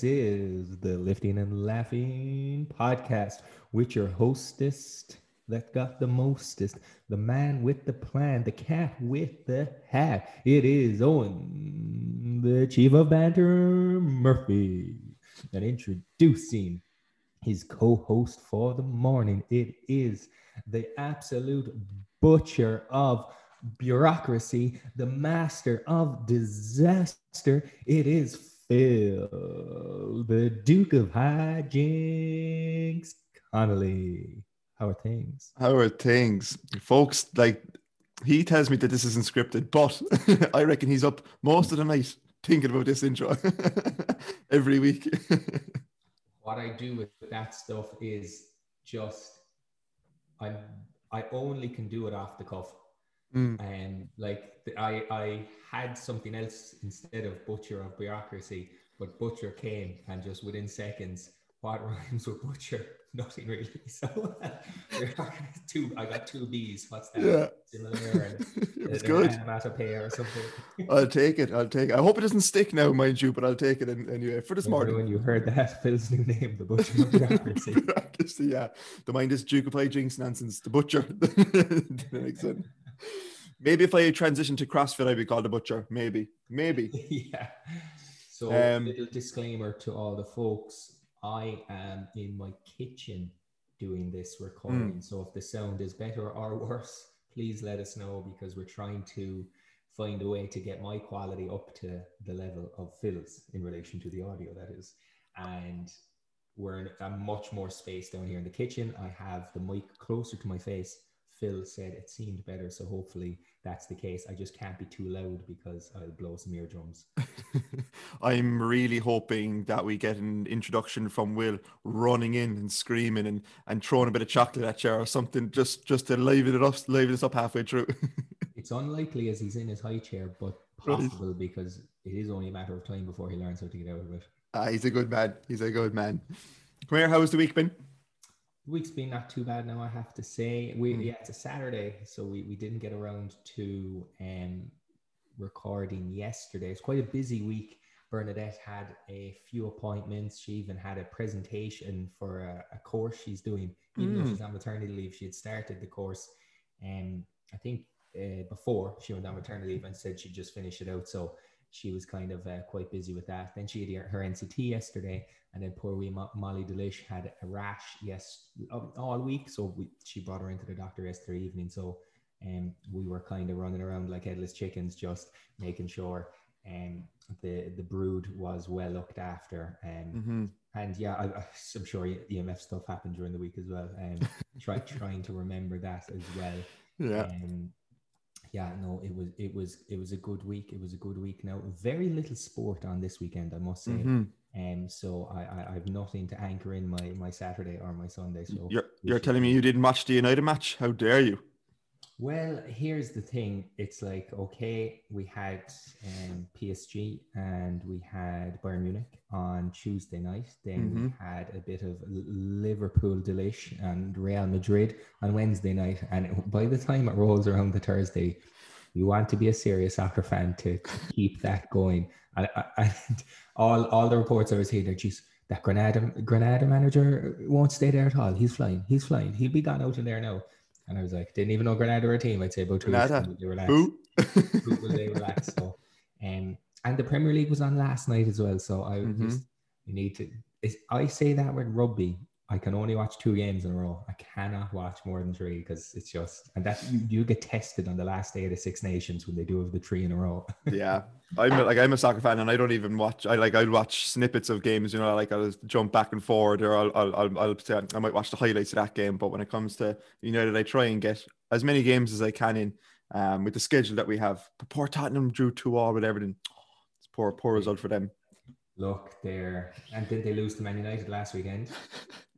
this is the Lifting and Laughing podcast with your hostess that got the mostest, the man with the plan, the cat with the hat. It is Eoin, the chief of banter, Murphy, and introducing his co-host for the morning. It is the absolute butcher of bureaucracy, the master of disaster. It is Phil, the Duke of Hijinks, Connolly. How are things? How are things? Folks, like he tells me that this isn't scripted, but I reckon he's up most of the night thinking about this intro every week. what I do with that stuff is just I'm I only can do it off the cuff. Mm. And like I I had something else instead of butcher of bureaucracy, but butcher came and just within seconds, what rhymes with butcher? nothing really. So two, I got two B's. What's that? Yeah. Similar it was good. Onomatopoeia or something. I'll take it. I'll take it. I hope it doesn't stick now, mind you, but I'll take it anyway for this morning. When you heard that, Phil's new name, the Butcher of Bureaucracy. Bureaucracy, yeah. The mind is Duke of High Jinks nonsense, the Butcher. that makes sense. Maybe if I transition to CrossFit, I'd be called a Butcher. Maybe. Maybe. yeah. So, um, little disclaimer to all the folks I am in my kitchen doing this recording. Mm. So if the sound is better or worse, please let us know because we're trying to find a way to get my quality up to the level of Phil's in relation to the audio, that is. And we're in a much more space down here in the kitchen. I have the mic closer to my face. Phil said it seemed better. So hopefully that's the case. I just can't be too loud because I'll blow some eardrums. I'm really hoping that we get an introduction from Will running in and screaming and, and throwing a bit of chocolate at you or something just just to liven it up, liven us up halfway through. it's unlikely as he's in his high chair, but possible because it is only a matter of time before he learns how to get out of it. Ah, he's a good man. He's a good man. Come here. How's the week been? The week's been not too bad now, I have to say. We mm. yeah, it's a Saturday, so we, we didn't get around to um recording yesterday. It's quite a busy week. Bernadette had a few appointments. She even had a presentation for a, a course she's doing. Even mm. though she's on maternity leave, she had started the course, and um, I think uh, before she went on maternity leave and said she'd just finish it out. So she was kind of uh, quite busy with that. Then she had her NCT yesterday, and then poor wee Mo- Molly Delish had a rash yes all week. So we, she brought her into the doctor yesterday evening. So um, we were kind of running around like headless chickens, just making sure um, the the brood was well looked after. Um, mm-hmm. And yeah, I, am sure EMF stuff happened during the week as well. And um, try, trying to remember that as well. Yeah. Um, yeah, no, it was it was it was a good week. It was a good week. Now, very little sport on this weekend, I must say. Mm-hmm. Um, so I, I, I have nothing to anchor in my my Saturday or my Sunday. So you're you're telling me you didn't watch the United match? How dare you? Well, here's the thing. It's like okay, we had um, PSG and we had Bayern Munich on Tuesday night. Then mm-hmm. we had a bit of Liverpool delish and Real Madrid on Wednesday night. And by the time it rolls around the Thursday, you want to be a serious soccer fan to keep that going. And, and all all the reports I was hearing, geez, that Granada Granada manager won't stay there at all. He's flying. He's flying. He'll be gone out in there now. And I was like, didn't even know Granada were a team. I'd say about two weeks. They relax. Who? will they relax? So, um, and the Premier League was on last night as well. So I mm-hmm. just you need to. I say that with rugby, I can only watch two games in a row. I cannot watch more than three because it's just and that you, you get tested on the last day of the Six Nations when they do have the three in a row. yeah, I'm a, like I'm a soccer fan and I don't even watch. I like I'll watch snippets of games. You know, like I'll jump back and forward or I'll I'll I'll, I'll say I might watch the highlights of that game. But when it comes to United, I try and get as many games as I can in. Um, with the schedule that we have, but poor Tottenham drew two all with Everton. It's poor poor result for them look there. And did they lose to Man United last weekend?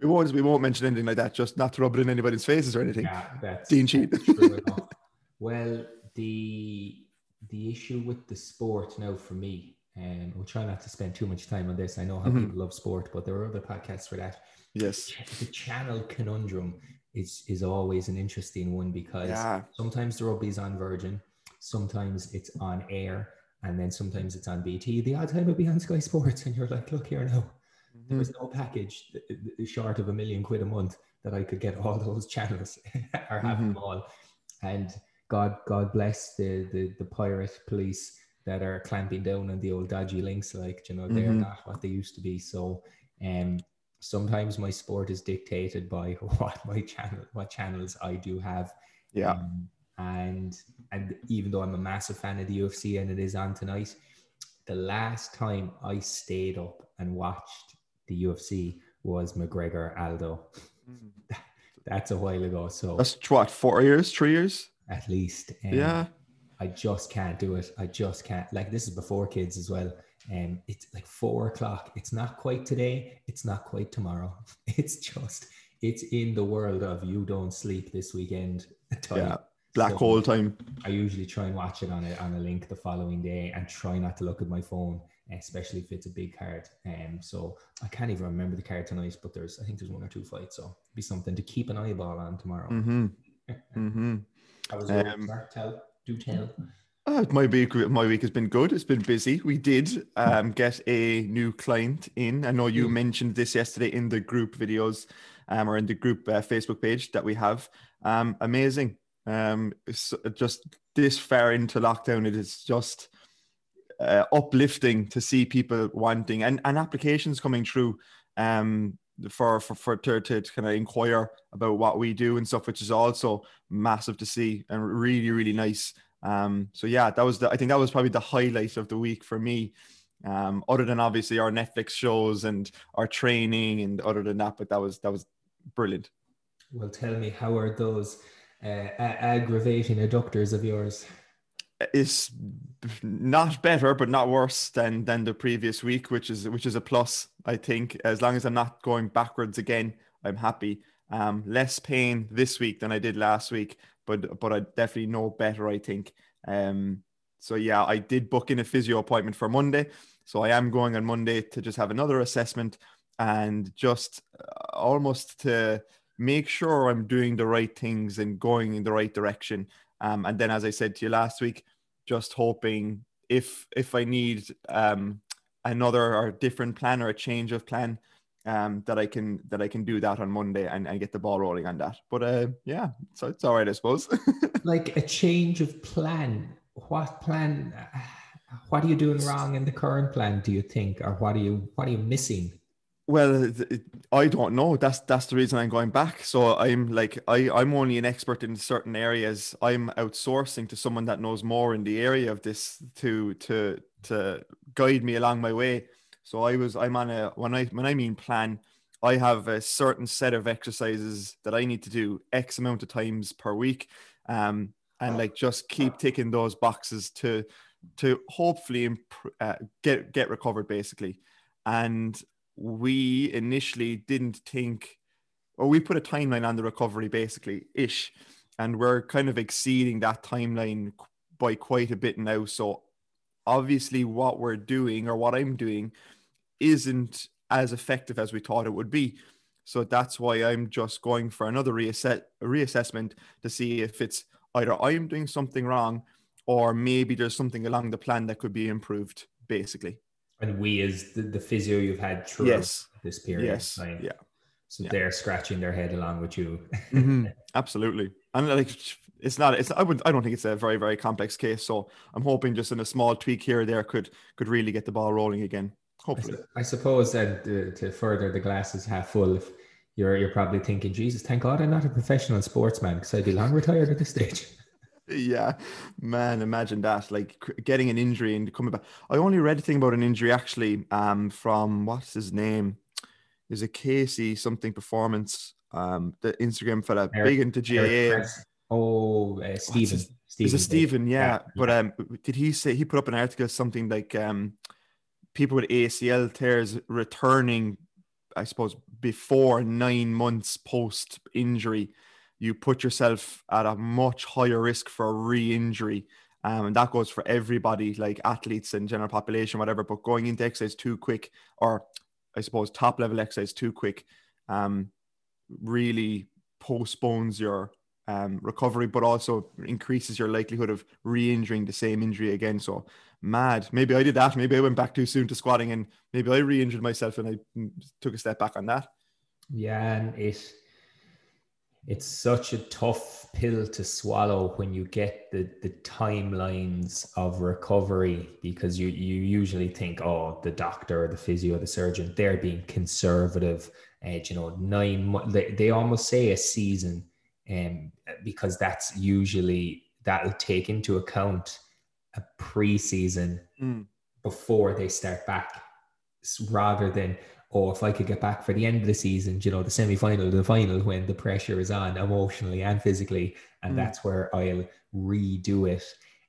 we won't. We won't mention anything like that. Just not to rub it in anybody's faces or anything. Yeah, that's Dean Cheat. well, the the issue with the sport now for me, and we'll try not to spend too much time on this. I know how mm-hmm. people love sport, but there are other podcasts for that. Yes, the channel conundrum is is always an interesting one because yeah. sometimes the rugby is on Virgin, sometimes it's on Eir and then sometimes it's on BT. The odd time it'll be on Sky Sports, and you're like, look here now. Mm-hmm. There's no package short of a million quid a month that I could get all those channels or have mm-hmm. them all. And God, God bless the, the the pirate police that are clamping down on the old dodgy links. Like you know, they're mm-hmm. not what they used to be. So, um, sometimes my sport is dictated by what my channel, what channels I do have. Yeah. Um, and and even though I'm a massive fan of the UFC and it is on tonight, the last time I stayed up and watched the UFC was McGregor Aldo. Mm. That's a while ago. So that's what four years, three years at least. Um, yeah. I just can't do it. I just can't. Like this is before kids as well. And um, it's like four o'clock. It's not quite today. It's not quite tomorrow. It's just it's in the world of you don't sleep this weekend. Yeah black so hole time. I usually try and watch it on a on a link the following day and try not to look at my phone, especially if it's a big card. Um, so I can't even remember the card tonight, but there's I think there's one or two fights, so it'd be something to keep an eyeball on tomorrow. Mm-hmm. mm-hmm. How was your um, tell? Do tell. Uh, my week, my week has been good. It's been busy. We did um, get a new client in. I know you mm. mentioned this yesterday in the group videos, um, or in the group uh, Facebook page that we have. Um, amazing. Um, just this far into lockdown, it is just uh, uplifting to see people wanting and, and applications coming through um, for for, for to, to kind of inquire about what we do and stuff, which is also massive to see and really really nice. Um, so yeah, that was the I think that was probably the highlight of the week for me. Um, other than obviously our Netflix shows and our training and other than that, but that was that was brilliant. Well, tell me, how are those uh, aggravating adductors of yours? Is not better, but not worse than than the previous week, which is which is a plus. I think as long as I'm not going backwards again, I'm happy. Um, less pain this week than I did last week, but but I definitely know better. I think. Um, so yeah, I did book in a physio appointment for Monday, so I am going on Monday to just have another assessment and just uh, almost to make sure I'm doing the right things and going in the right direction. Um, and then, as I said to you last week, just hoping if if I need um, another or different plan or a change of plan, um, that I can that I can do that on Monday and, and get the ball rolling on that. But uh, yeah, so it's all right, I suppose. like a change of plan. What plan? What are you doing wrong in the current plan? Do you think, or what are you what are you missing? Well, I don't know. That's that's the reason I'm going back. So I'm like I I'm only an expert in certain areas. I'm outsourcing to someone that knows more in the area of this to to to guide me along my way. So I was I'm on a when I when I mean plan, I have a certain set of exercises that I need to do X amount of times per week, um, and like just keep ticking those boxes to to hopefully imp- uh, get get recovered basically. And we initially didn't think, or we put a timeline on the recovery basically ish, and we're kind of exceeding that timeline by quite a bit now. So obviously, what we're doing or what I'm doing isn't as effective as we thought it would be. So that's why I'm just going for another reassess- reassessment to see if it's either I'm doing something wrong or maybe there's something along the plan that could be improved, basically. And we as the, the physio you've had through yes. this period. Yes. Yeah. So yeah. they're scratching their head along with you. mm-hmm. Absolutely. And like it's not it's I would I don't think it's a very, very complex case. So I'm hoping just in a small tweak here or there could could really get the ball rolling again. Hopefully. I, I suppose that uh, to further the glass is half full if you're you're probably thinking, Jesus, thank God I'm not a professional sportsman because I'd be long retired at this stage yeah, man, imagine that. Like getting an injury and coming back. I only read a thing about an injury actually um, from what's his name? Is it Casey something performance? Um, the Instagram fella, Eric, big into GAA. Oh, uh, Stephen. Stephen. Is it Stephen? Yeah. yeah. But um, did he say he put up an article something like um, people with ACL tears returning, I suppose, before nine months post injury you put yourself at a much higher risk for re-injury. Um, and that goes for everybody, like athletes and general population, whatever. But going into exercise too quick, or I suppose top level exercise too quick, um, really postpones your um, recovery, but also increases your likelihood of re-injuring the same injury again. So mad. Maybe I did that. Maybe I went back too soon to squatting, and maybe I re-injured myself, and I took a step back on that. Yeah, and it it's such a tough pill to swallow when you get the the timelines of recovery because you you usually think oh the doctor or the physio the surgeon they're being conservative and you know nine they, they almost say a season um, because that's usually that'll take into account a preseason mm. before they start back rather than oh, if I could get back for the end of the season, you know, the semi final, the final, when the pressure is on emotionally and physically, and mm. that's where I'll redo it.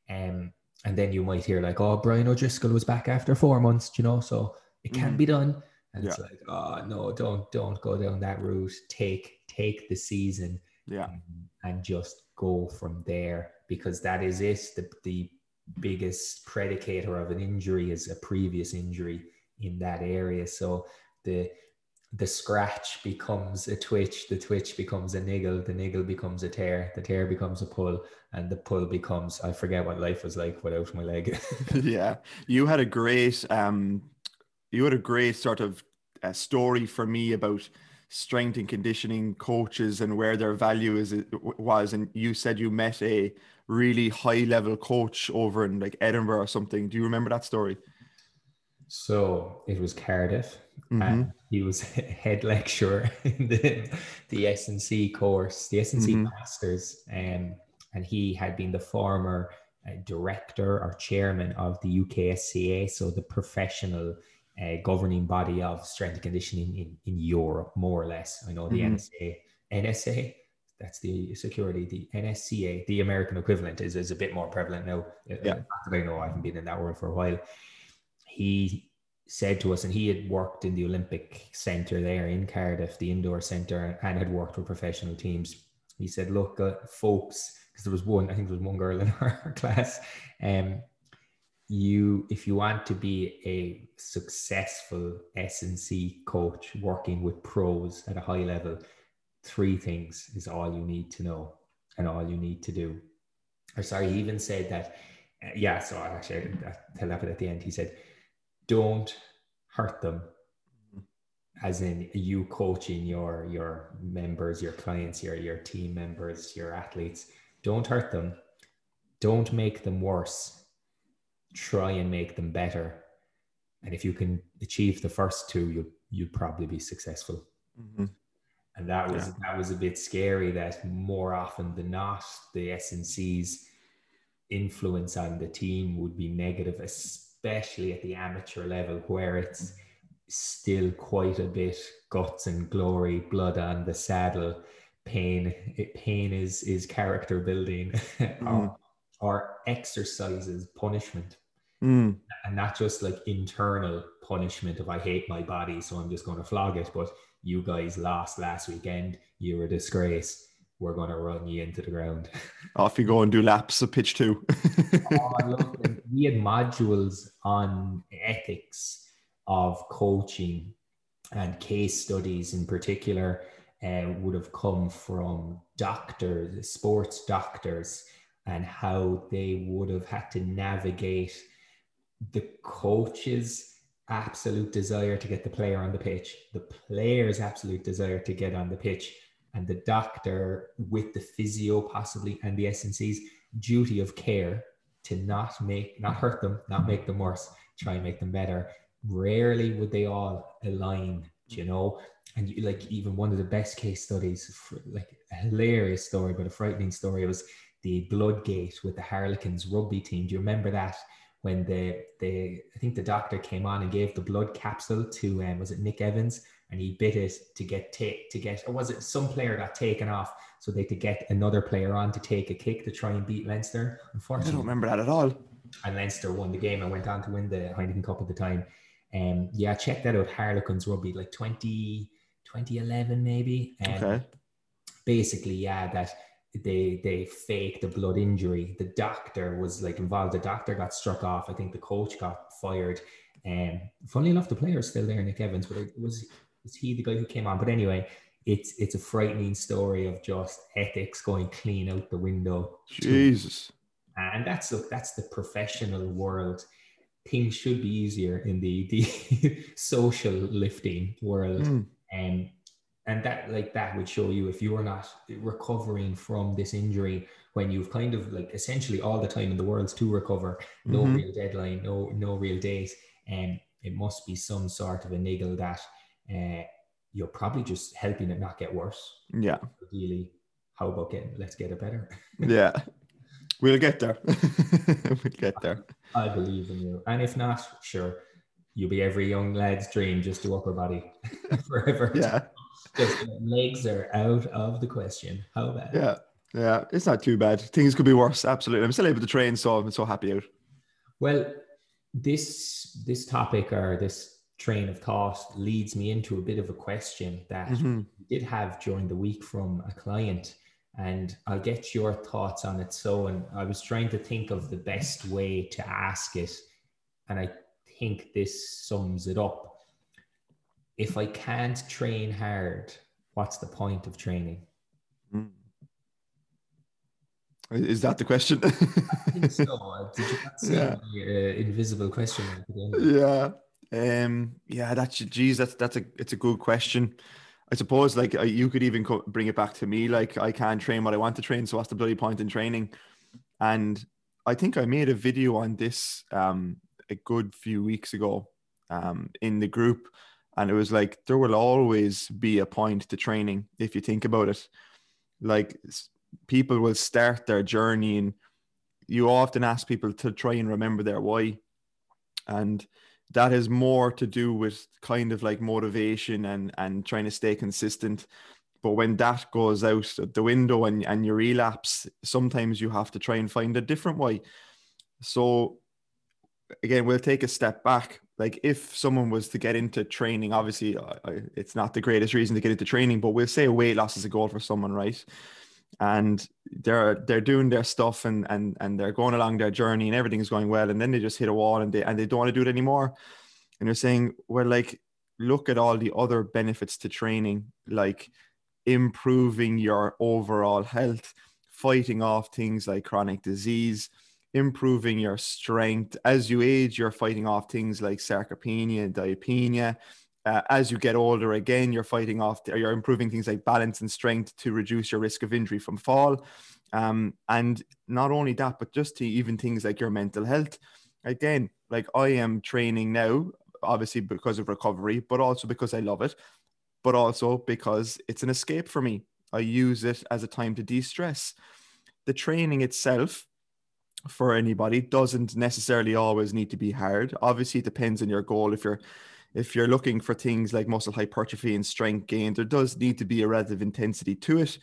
Um, and then you might hear like, oh, Brian O'Driscoll was back after four months, you know, so it can mm. be done. And yeah. it's like, oh no, don't don't go down that route. Take take the season, yeah, and, and just go from there because that is it. The the biggest predicator of an injury is a previous injury in that area. So the the scratch becomes a twitch, the twitch becomes a niggle, the niggle becomes a tear, the tear becomes a pull, and the pull becomes I forget what life was like without my leg. yeah, you had a great um, you had a great sort of uh, story for me about strength and conditioning coaches and where their value is was, and you said you met a really high level coach over in like Edinburgh or something. Do you remember that story? So it was Cardiff Mm-hmm. And he was head lecturer in the, the S&C course, the S&C mm-hmm. Masters. Um, and he had been the former uh, director or chairman of the UKSCA, so the professional uh, governing body of strength and conditioning in, in Europe, more or less. I know the mm-hmm. NSA, NSA, that's the security, the NSCA, the American equivalent is, is a bit more prevalent now. Uh, yeah. Not that I know, I haven't been in that world for a while. He said to us, and he had worked in the Olympic Centre there in Cardiff, the indoor centre, and had worked with professional teams. He said, "Look, uh, folks, because there was one, I think there was one girl in our class. Um, you, if you want to be a successful S&C coach working with pros at a high level, three things is all you need to know and all you need to do." Or sorry, he even said that. Uh, yeah, so I actually, I tell that at the end. He said don't hurt them. As in you coaching your your members your clients your your team members your athletes don't hurt them. Don't make them worse. Try and make them better. And if you can achieve the first two you you'll probably be successful. Mm-hmm. and that was yeah. that was a bit scary that more often than not the S&C's influence on the team would be negative especially at the amateur level where it's still quite a bit guts and glory, blood on the saddle. Pain, it, pain is is character building, mm. or, or exercises punishment, mm. and not just like internal punishment of I hate my body, so I'm just going to flog it. But you guys lost last weekend. You're a disgrace we're going to run you into the ground. Off you go and do laps of pitch two. oh, we had modules on ethics of coaching and case studies in particular uh, would have come from doctors, sports doctors, and how they would have had to navigate the coach's absolute desire to get the player on the pitch, the player's absolute desire to get on the pitch, and the doctor with the physio possibly and the S&C's duty of care to not make not hurt them not make them worse try and make them better. Rarely would they all align you know? And you, like even one of the best case studies like a hilarious story but a frightening story was the bloodgate with the harlequins rugby team. Do you remember that? When the the i think the doctor came on and gave the blood capsule to um, was it nick evans and he bit it to get take to get or was it some player got taken off so they could get another player on to take a kick to try and beat Leinster. Unfortunately, I don't remember that at all. And Leinster won the game and went on to win the Heineken Cup at the time. Um, yeah, check that out. Harlequins rugby, like 20, 2011 maybe. Um, okay. Basically, yeah, that they they faked a blood injury. The doctor was like involved. The doctor got struck off. I think the coach got fired. And um, funnily enough, the player is still there, Nick Evans, but it was was he the guy who came on? But anyway, it's it's a frightening story of just ethics going clean out the window. Jesus. And that's look, that's the professional world. Things should be easier in the the social lifting world. Mm. And and that like that would show you if you are not recovering from this injury when you've kind of like essentially all the time in the world to recover, no mm-hmm. real deadline, no no real date, and it must be some sort of a niggle that uh, you're probably just helping it not get worse. Yeah. Ideally, how about getting let's get it better? yeah. We'll get there. we'll get there. I believe in you. And if not, sure, you'll be every young lad's dream, just do upper body forever. Yeah. Just legs are out of the question. How bad? Yeah. Yeah. It's not too bad. Things could be worse. Absolutely. I'm still able to train, so I'm so happy out. Well, this this topic or this train of thought leads me into a bit of a question that mm-hmm. we did have during the week from a client and I'll get your thoughts on it. So, and I was trying to think of the best way to ask it, and I think this sums it up. If I can't train hard, what's the point of training? Mm. Is that the question? I think so. Did you not see yeah. the uh, invisible question? Yeah. Um, yeah, that's geez, that's that's a it's a good question. I suppose like you could even co- bring it back to me. Like I can't train what I want to train, so what's the bloody point in training? And I think I made a video on this um, a good few weeks ago um, in the group, and it was like there will always be a point to training if you think about it. Like people will start their journey, and you often ask people to try and remember their why, and that is more to do with kind of like motivation and and trying to stay consistent. But when that goes out the window and, and you relapse sometimes you have to try and find a different way. So again we'll take a step back. Like if someone was to get into training obviously I, it's not the greatest reason to get into training but we'll say weight loss is a goal for someone right and they're they're doing their stuff and and and they're going along their journey and everything's going well and then they just hit a wall and they and they don't want to do it anymore. And they're saying well like look at all the other benefits to training like improving your overall health fighting off things like chronic disease improving your strength. As you age you're fighting off things like sarcopenia and dynapenia uh, as you get older again you're fighting off or you're improving things like balance and strength to reduce your risk of injury from fall. Um, and not only that but just to even things like your mental health. Again like i am training now obviously because of recovery but also because i love it but also because it's an escape for me. I use it as a time to de-stress. The training itself for anybody doesn't necessarily always need to be hard. Obviously it depends on your goal. If you're if you're looking for things like muscle hypertrophy and strength gain, there does need to be a relative intensity to it.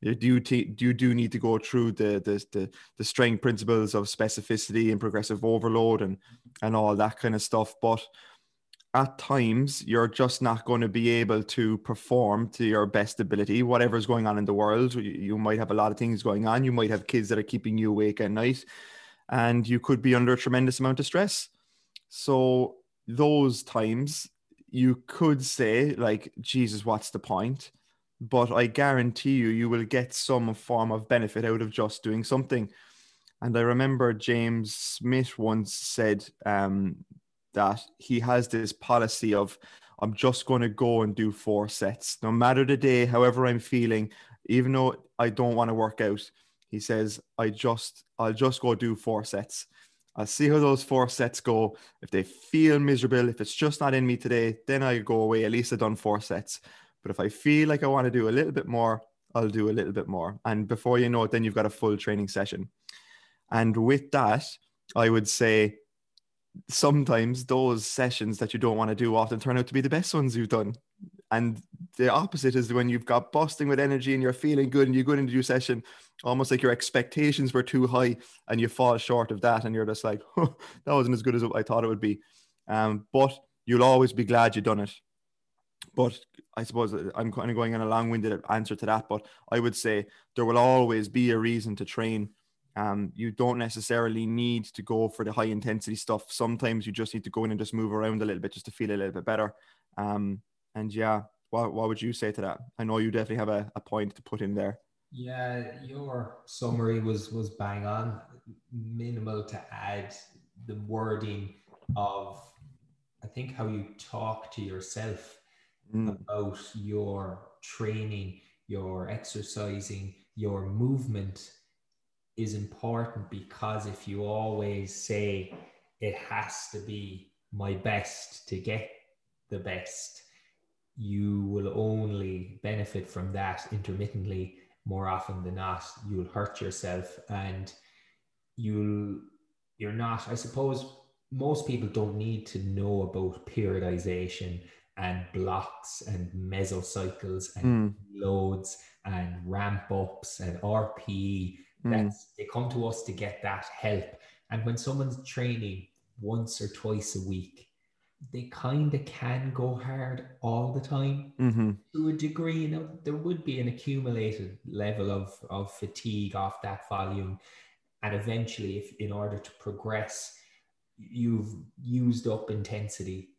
You do, t- you do need to go through the, the, the, the strength principles of specificity and progressive overload and, and all that kind of stuff. But at times, you're just not going to be able to perform to your best ability, whatever's going on in the world. You, you might have a lot of things going on. You might have kids that are keeping you awake at night, and you could be under a tremendous amount of stress. So those times you could say like jesus what's the point? But i guarantee you you will get some form of benefit out of just doing something. And i remember james smith once said um, that he has this policy of i'm just going to go and do four sets no matter the day however i'm feeling even though i don't want to work out. He says i just i'll just go do four sets I'll see how those four sets go. If they feel miserable, if it's just not in me today, then I go away. At least I've done four sets. But if I feel like I want to do a little bit more, I'll do a little bit more. And before you know it, then you've got a full training session. And with that, I would say sometimes those sessions that you don't want to do often turn out to be the best ones you've done. And the opposite is when you've got busting with energy and you're feeling good and you go into your session, almost like your expectations were too high and you fall short of that and you're just like, that wasn't as good as I thought it would be. Um, but you'll always be glad you've done it. But I suppose I'm kind of going on a long-winded answer to that, but I would say there will always be a reason to train. Um, you don't necessarily need to go for the high intensity stuff. Sometimes you just need to go in and just move around a little bit just to feel a little bit better. Um, and yeah, what, what would you say to that? I know you definitely have a, a point to put in there. Yeah, your summary was was bang on. Minimal to add the wording of I think how you talk to yourself mm. about your training, your exercising, your movement is important because if you always say it has to be my best to get the best, you will only benefit from that intermittently more often than not. You'll hurt yourself and you'll you're not, I suppose most people don't need to know about periodization and blocks and mesocycles and mm. loads and ramp ups and RPE. Mm. That's they come to us to get that help. And when someone's training once or twice a week, they kind of can go hard all the time mm-hmm. to a degree. You know, there would be an accumulated level of, of fatigue off that volume. And eventually, if in order to progress, you've used up intensity,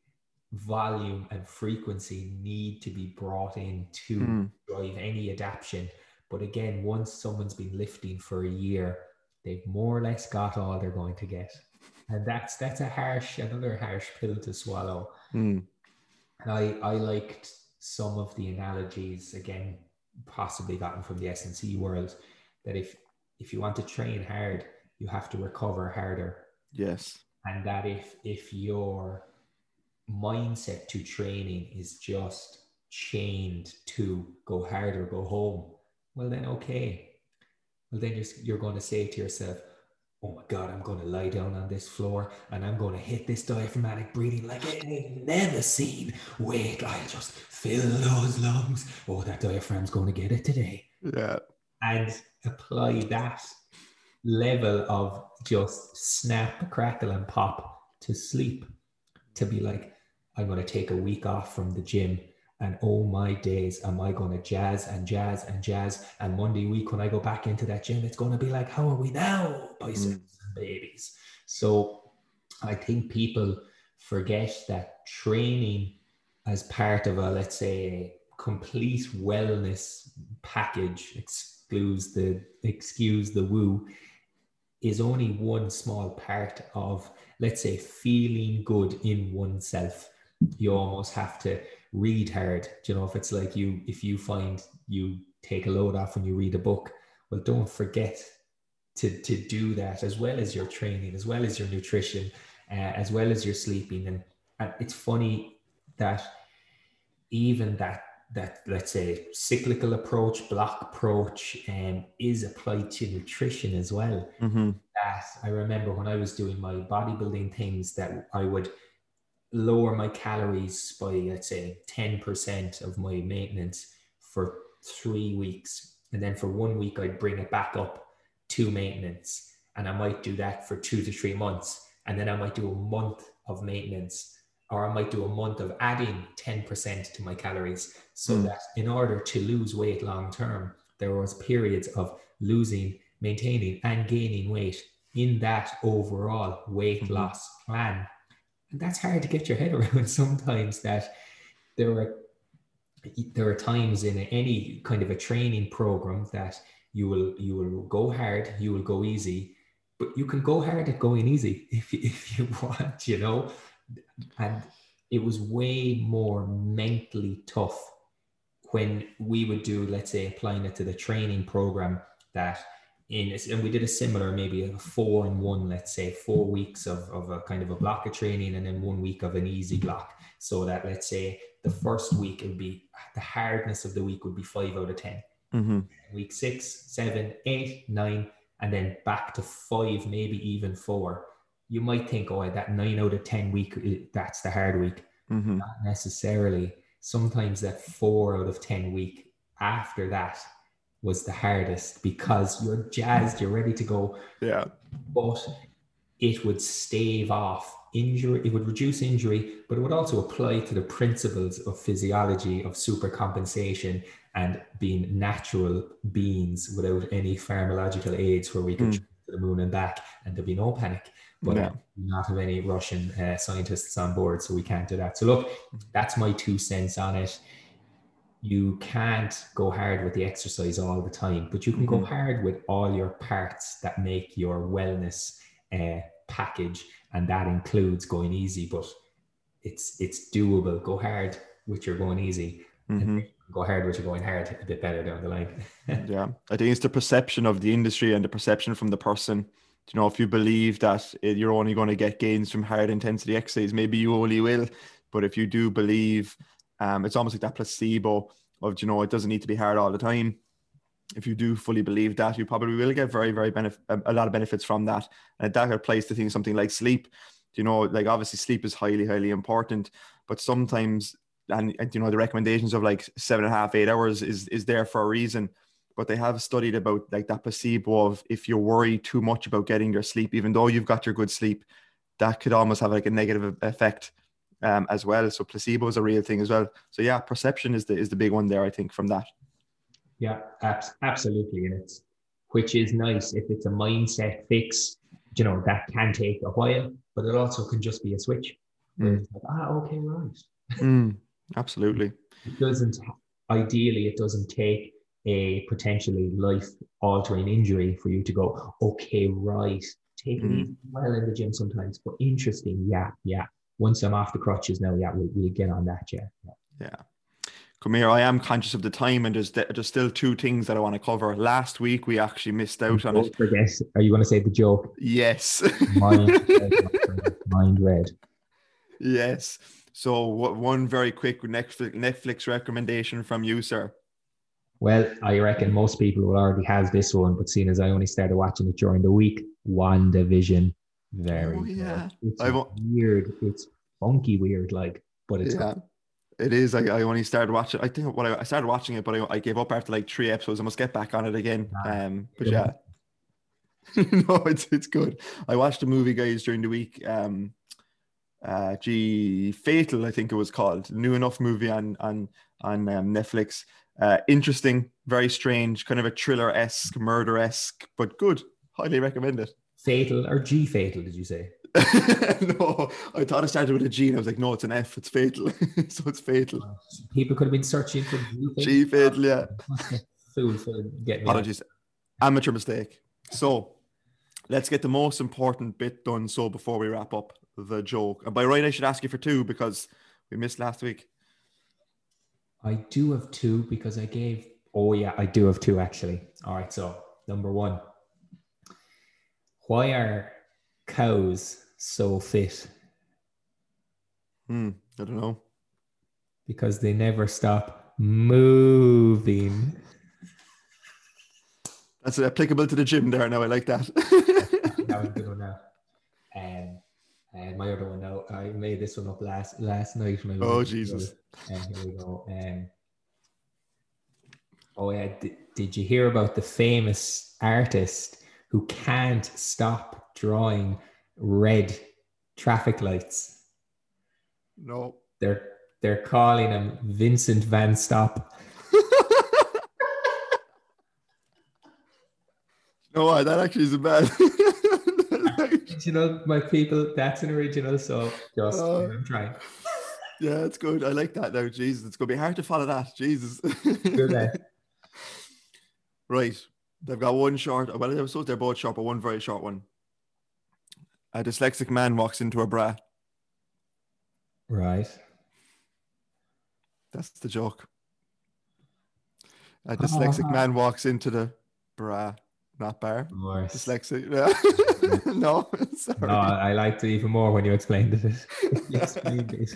volume, and frequency need to be brought in to mm. drive any adaptation. But again, once someone's been lifting for a year, they've more or less got all they're going to get. And that's that's a harsh, another harsh pill to swallow. Mm. And I, I liked some of the analogies again, possibly gotten from the S&C world, that if if you want to train hard, you have to recover harder. Yes and that if if your mindset to training is just chained to go hard or go home well then okay well then you're, you're going to say to yourself oh my god i'm going to lie down on this floor and i'm going to hit this diaphragmatic breathing like i ain't never seen wait i'll just fill those lungs oh that diaphragm's going to get it today yeah and apply that level of just snap, crackle, and pop to sleep. To be like, I'm going to take a week off from the gym. And oh my days, am I going to jazz and jazz and jazz? And Monday week, when I go back into that gym, it's going to be like, how are we now, biceps mm. and babies? So I think people forget that training as part of a, let's say, complete wellness package excuse the excuse the woo is only one small part of, let's say, feeling good in oneself. You almost have to read hard. Do you know, if it's like you, if you find you take a load off when you read a book, well, don't forget to, to do that as well as your training, as well as your nutrition, uh, as well as your sleeping. And, and it's funny that even that that let's say cyclical approach, block approach, um, is applied to nutrition as well. Mm-hmm. That I remember when I was doing my bodybuilding things that I would lower my calories by let's say 10% of my maintenance for three weeks. And then for one week I'd bring it back up to maintenance. And I might do that for two to three months. And then I might do a month of maintenance or I might do a month of adding 10% to my calories so mm. that in order to lose weight long term, there was periods of losing, maintaining and gaining weight in that overall weight mm-hmm. loss plan. And that's hard to get your head around sometimes that there are there are times in any kind of a training program that you will you will go hard, you will go easy, but you can go hard at going easy if, if you want, you know? And it was way more mentally tough when we would do, let's say, applying it to the training program that in, and we did a similar, maybe a four and one, let's say, four weeks of, of a kind of a block of training and then one week of an easy block. So that, let's say, the first week it would be the hardness of the week would be five out of 10. Mm-hmm. Week six, seven, eight, nine, and then back to five, maybe even four you might think, oh, that nine out of 10 week, that's the hard week. Mm-hmm. Not necessarily. Sometimes that four out of 10 week after that was the hardest because you're jazzed, you're ready to go. Yeah. But it would stave off injury, it would reduce injury, but it would also apply to the principles of physiology, of supercompensation, and being natural beings without any pharmacological aids where we could mm. to the moon and back and there'd be no panic but yeah. not have any Russian uh, scientists on board, so we can't do that. So look, that's my two cents on it. You can't go hard with the exercise all the time, but you can go Mhm. hard with all your parts that make your wellness uh, package, and that includes going easy. But it's it's doable. Go hard with your going easy, Mhm. go hard with your going hard a bit better down the line. yeah i think it's the perception of the industry and the perception from the person you know if you believe that you're only going to get gains from hard intensity exercise maybe you only will but if you do believe um, it's almost like that placebo of you know it doesn't need to be hard all the time. If you do fully believe that you probably will get very very benefit a, a lot of benefits from that. And that applies to things something like sleep. You know like obviously sleep is highly highly important but sometimes and, and you know the recommendations of like seven and a half eight hours is is there for a reason. But they have studied about like that placebo of if you worry too much about getting your sleep even though you've got your good sleep that could almost have like a negative effect um, as well so placebo is a real thing as well so yeah perception is the is the big one there i think from that Yeah, abs- absolutely. And it's which is nice if it's a mindset fix, you know, that can take a while, but it also can just be a switch. Mm. like, ah, okay, right. Mm, absolutely It doesn't, ideally, it doesn't take a potentially life altering injury for you to go, okay, right, take it Mm. easy well in the gym sometimes, but interesting. Yeah, yeah. Once I'm off the crutches now, yeah, we'll, we'll get on that. Yeah. yeah. Yeah. Come here. I am conscious of the time, and there's there's still two things that I want to cover. Last week we actually missed out on it. Don't forget, are you going to say the joke? Yes, Mind red, mind yes. So what, one very quick Netflix Netflix recommendation from you, sir. Well, I reckon most people will already have this one, but seeing as I only started watching it during the week, WandaVision. Very Oh, yeah. It's I wa- weird. It's funky weird, like, but it's Yeah, it is. I, I only started watching. I think what I, I started watching it, but I, I gave up after like three episodes. I must get back on it again. Ah, Um, but yeah. yeah, no, it's it's good. I watched a movie, guys, during the week. Um, uh, gee, Fatal, I think it was called. New enough movie on on on um, Netflix. Uh, interesting, very strange, kind of a thriller esque, murder esque, but good. Highly recommend it. Fatal or G fatal, did you say? no, I thought it started with a G, and I was like, no, it's an F. It's fatal. so it's fatal. Oh, people could have been searching for G fatal. G fatal, yeah. Fool for getting. Apologies. Amateur mistake. So let's get the most important bit done. So before we wrap up the joke, and by right, I should ask you for two because we missed last week. I do have two because I gave. Oh yeah, I do have two actually. All right, so number one, why are cows so fit? Hmm, I don't know. Because they never stop moving. That's applicable to the gym there. Now I like that. that was a good one now. Um, and my other one now, I made this one up last last night. When Oh, Jesus. And here we go. Um, oh yeah, D- did you hear about the famous artist who can't stop drawing red traffic lights? no. They're they're calling him Vincent Van Stop. no, what? that actually isn't bad. Original, my people. That's an original. So just uh, Oh. I'm trying. yeah, it's good. I like that now. Jesus, it's gonna be hard to follow that. Jesus. Good eh? lad. Right. They've got one short. Well, I suppose they're both short, but one very short one. A dyslexic man walks into a bra. Right. That's the joke. A dyslexic Ah. man walks into the bra, not bar. Worse. Dyslexic. Yeah. no, sorry. No, I liked it even more when you explained it. You explained it.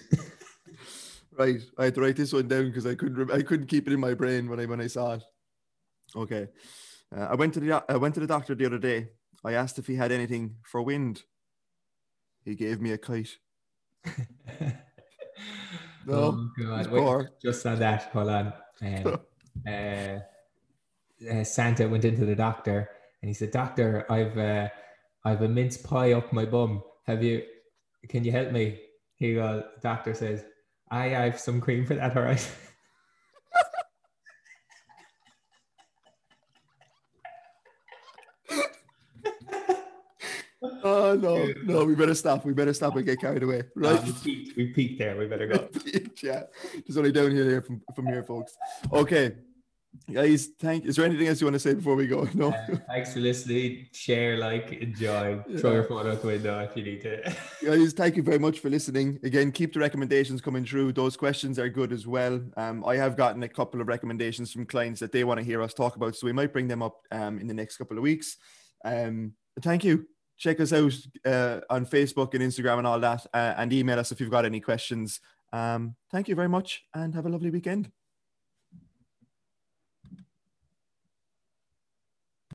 Right. I had to write this one down because I couldn't. I couldn't keep it in my brain when I when I saw it. Okay. Uh, I went to the I went to the doctor the other day. I asked if he had anything for wind. He gave me a kite. No, oh Wait, just on that, hold on. Um, uh, uh, Santa went into the doctor and he said, "Doctor, I've uh, I've a mince pie up my bum. Have you? Can you help me?" He goes. Doctor says, "I "I have some cream for that. All right." Oh no, no, we better stop. We better stop and get carried away. Right. we, peaked, we peaked there. We better go. yeah. There's only down here from, from here, folks. Okay. Guys, thank is there anything else you want to say before we go? No. Uh, thanks for listening. Share, like, enjoy. Throw your phone out the window if you need to. Guys, thank you very much for listening. Again, keep the recommendations coming through. Those questions are good as well. Um, I have gotten a couple of recommendations from clients that they want to hear us talk about, so we might bring them up um, in the next couple of weeks. Um, thank you. Check us out uh, on Facebook and Instagram and all that, uh, and email us if you've got any questions. Um, thank you very much, and have a lovely weekend.